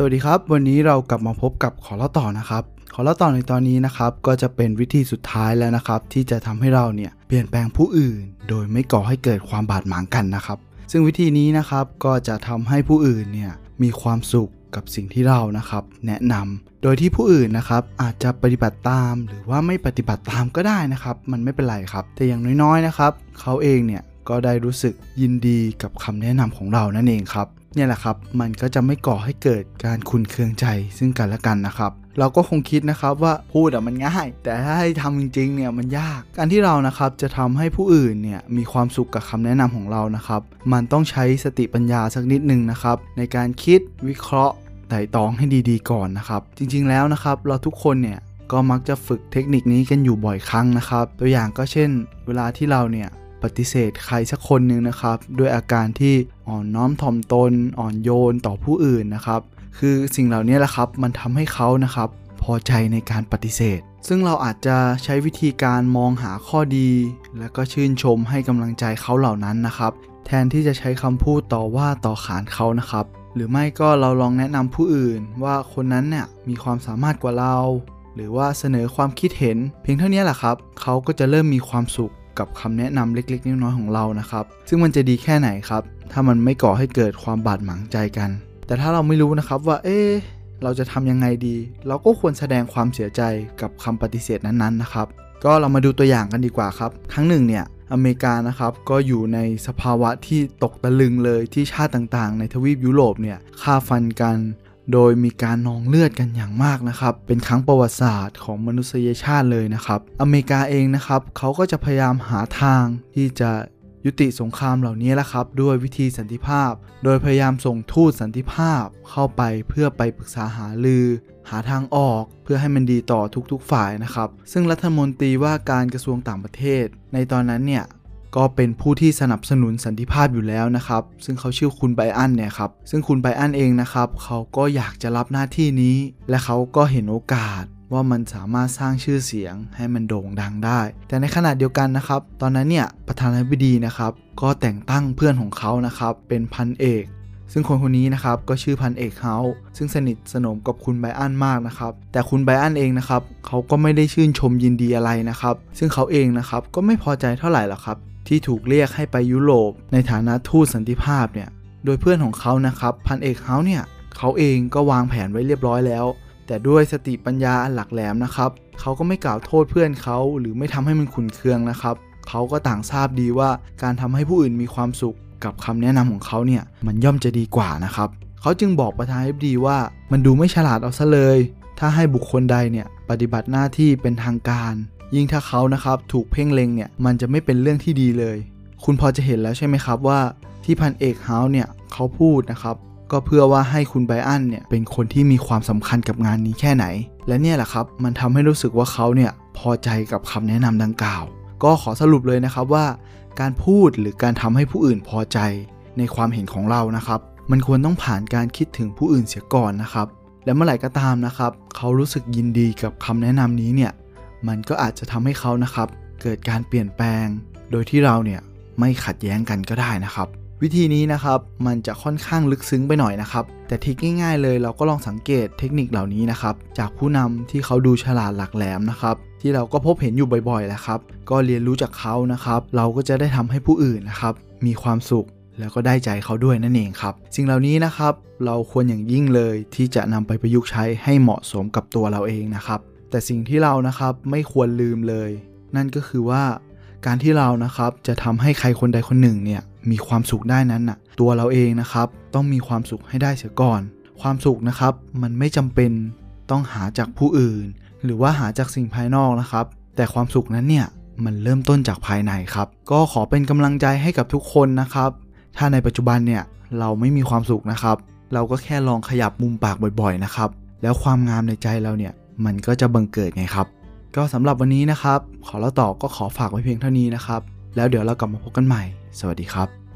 สวัสดีครับ วันนี้เรากลับมาพบกับขอเล่าต่อนะครับ ขอเล่าต่อในตอนนี้นะครับ ก็จะเป็นวิธีสุดท้ายแล้วนะครับ ที่จะทำให้เราเนี่ยเปลี่ยนแปลงผู้อื่น โดยไม่ก่อให้เกิดความบาดหมางกันนะครับ ซึ่งวิธีนี้นะครับก็จะทำให้ผู้อื่นเนี่ยมีความสุขกับสิ่งที่เรานะครับ แนะนำโดยที่ผู้อื่นนะครับอาจจะปฏิบัติตาม หรือว่าไม่ปฏิบัติตามก็ได้นะครับ มันไม่เป็นไรครับ แต่อย่างน้อยๆนะครับเขาเองเนี่ยก็ได้รู้สึกยินดีกับคำแนะนำของเรานั่นเองครับ เนี่ยแหละครับ มันก็จะไม่ก่อให้เกิดการคุนเคืองใจซึ่งกันและกันนะครับ เราก็คงคิดนะครับว่าพูดอะมันง่าย แต่ถ้าให้ทำจริงๆเนี่ยมันยาก การที่เรานะครับจะทำให้ผู้อื่นเนี่ยมีความสุขกับคำแนะนำของเรานะครับ มันต้องใช้สติปัญญาสักนิดหนึ่งนะครับ ในการคิดวิเคราะห์ไต่ตองให้ดีๆก่อนนะครับ จริงๆแล้วนะครับ เราทุกคนเนี่ยก็มักจะฝึกเทคนิคนี้กันอยู่บ่อยครั้งนะครับ ตัวอย่างก็เช่น เวลาที่เราเนี่ย ปฏิเสธใครสักคนหนึ่งนะครับ ด้วยอาการที่อ่อนน้อมถ่อมตน อ่อนโยนต่อผู้อื่นนะครับ คือสิ่งเหล่านี้แหละครับมันทำให้เขานะครับพอใจในการปฏิเสธ ซึ่งเราอาจจะใช้วิธีการมองหาข้อดี และก็ชื่นชมให้กำลังใจเขาเหล่านั้นนะครับ แทนที่จะใช้คำพูดต่อว่าต่อขานเขานะครับ หรือไม่ก็เราลองแนะนำผู้อื่น ว่าคนนั้นเนี่ยมีความสามารถกว่าเรา หรือว่าเสนอความคิดเห็น เพียงเท่านี้แหละครับ เขาก็จะเริ่มมีความสุข กับคำแนะนำเล็กๆน้อยๆของเรานะครับ ซึ่งมันจะดีแค่ไหนครับ ถ้ามันไม่ก่อให้เกิดความบาดหมางใจกัน แต่ถ้าเราไม่รู้นะครับว่า เอ๊เราจะทำยังไงดี เราก็ควรแสดงความเสียใจกับคำปฏิเสธนั้นๆนะครับ ก็เรามาดูตัวอย่างกันดีกว่าครับ ครั้งหนึ่งเนี่ยอเมริกานะครับก็อยู่ในสภาวะที่ตกตะลึงเลยที่ชาติต่างๆ ในทวีปยุโรปเนี่ยฆ่าฟันกัน โดยมีการนองเลือดกันอย่างมากนะครับ เป็นครั้งประวัติศาสตร์ของมนุษยชาติเลยนะครับ อเมริกาเองนะครับเขาก็จะพยายามหาทางที่จะยุติสงครามเหล่านี้แหละครับ ด้วยวิธีสันติภาพ โดยพยายามส่งทูตสันติภาพเข้าไปเพื่อไปปรึกษาหารือ หาทางออกเพื่อให้มันดีต่อทุกๆฝ่ายนะครับ ซึ่งรัฐมนตรีว่าการกระทรวงต่างประเทศ ในตอนนั้นเนี่ย ก็เป็นผู้ที่สนับสนุนสันติภาพอยู่แล้วนะครับ ซึ่งเขาชื่อคุณไบอันเนี่ยครับ ซึ่งคุณไบอันเองนะครับ เขาก็อยากจะรับหน้าที่นี้ และเขาก็เห็นโอกาสว่ามันสามารถสร้างชื่อเสียงให้มันโด่งดังได้ แต่ในขณะเดียวกันนะครับ ตอนนั้นเนี่ยประธานาธิบดีนะครับ ก็แต่งตั้งเพื่อนของเขานะครับ เป็นพันเอก ซึ่งคนคนนี้นะครับก็ชื่อพันเอกเฮาซึ่งสนิทสนมกับคุณไบอันมากนะครับ แต่คุณไบอันเองนะครับเขาก็ไม่ได้ชื่นชมยินดีอะไรนะครับ ซึ่งเขาเองนะครับก็ไม่พอใจเท่าไหร่หรอกครับ ที่ถูกเรียกให้ไปยุโรปในฐานะทูตสันติภาพเนี่ย โดยเพื่อนของเขานะครับ พันเอกเขาเนี่ยเขาเองก็วางแผนไว้เรียบร้อยแล้ว แต่ด้วยสติปัญญาหลักแหลมนะครับเขาก็ไม่กล่าวโทษเพื่อนเขาหรือไม่ทำให้มันขุนเคืองนะครับเขาก็ต่างทราบดีว่าการทำให้ผู้อื่นมีความสุขกับคำแนะนำของเขาเนี่ยมันย่อมจะดีกว่านะครับเขาจึงบอกประธานาธิบดีว่ามันดูไม่ฉลาดเอาซะเลย ถ้าให้บุคคลใดเนี่ยปฏิบัติหน้าที่เป็นทางการ ยิ่งถ้าเขานะครับถูกเพ่งเล็งเนี่ยมันจะไม่เป็นเรื่องที่ดีเลย คุณพอจะเห็นแล้วใช่ไหมครับว่าที่พันเอกเฮาเนี่ยเขาพูดนะครับก็เพื่อว่าให้คุณไบอันเนี่ยเป็นคนที่มีความสำคัญกับงานนี้แค่ไหน และเนี่ยแหละครับมันทำให้รู้สึกว่าเขาเนี่ยพอใจกับคำแนะนำดังกล่าว ก็ขอสรุปเลยนะครับว่า การพูดหรือการทำให้ผู้อื่นพอใจ ในความเห็นของเรานะครับ มันควรต้องผ่านการคิดถึงผู้อื่นเสียก่อนนะครับ และเมื่อไหร่ก็ตามนะครับ เขารู้สึกยินดีกับคำแนะนำนี้เนี่ย มันก็อาจจะทำให้เขานะครับ เกิดการเปลี่ยนแปลง โดยที่เราเนี่ยไม่ขัดแย้งกันก็ได้นะครับ วิธีนี้นะครับมันจะค่อนข้างลึกซึ้งไปหน่อยนะครับ แต่ทิกง่ายๆเลยเราก็ลองสังเกตเทคนิคเหล่านี้นะครับ จากผู้นำที่เขาดูฉลาดหลักแหลมนะครับ ที่เราก็พบเห็นอยู่บ่อยๆแหละครับ ก็เรียนรู้จากเขานะครับ เราก็จะได้ทำให้ผู้อื่นนะครับ มีความสุขแล้วก็ได้ใจเขาด้วยนั่นเองครับ สิ่งเหล่านี้นะครับ เราควรอย่างยิ่งเลยที่จะนำไปประยุกต์ใช้ให้เหมาะสมกับตัวเราเองนะครับ แต่สิ่งที่เรานะครับไม่ควรลืมเลย นั่นก็คือว่าการที่เรานะครับจะทำให้ใครคนใดคนหนึ่งเนี่ยมีความสุขได้นั้นน่ะตัวเราเองนะครับต้องมีความสุขให้ได้เสียก่อน ความสุขนะครับมันไม่จำเป็นต้องหาจากผู้อื่น หรือว่าหาจากสิ่งภายนอกนะครับ แต่ความสุขนั้นเนี่ยมันเริ่มต้นจากภายในครับ ก็ขอเป็นกำลังใจให้กับทุกคนนะครับ ถ้าในปัจจุบันเนี่ยเราไม่มีความสุขนะครับ เราก็แค่ลองขยับมุมปากบ่อยๆนะครับ แล้วความงามในใจเราเนี่ย มันก็จะบังเกิดไงครับ ก็สำหรับวันนี้นะครับ ขอเล่าต่อก็ขอฝากไว้เพียงเท่านี้นะครับ แล้วเดี๋ยวเรากลับมาพบกันใหม่ สวัสดีครับ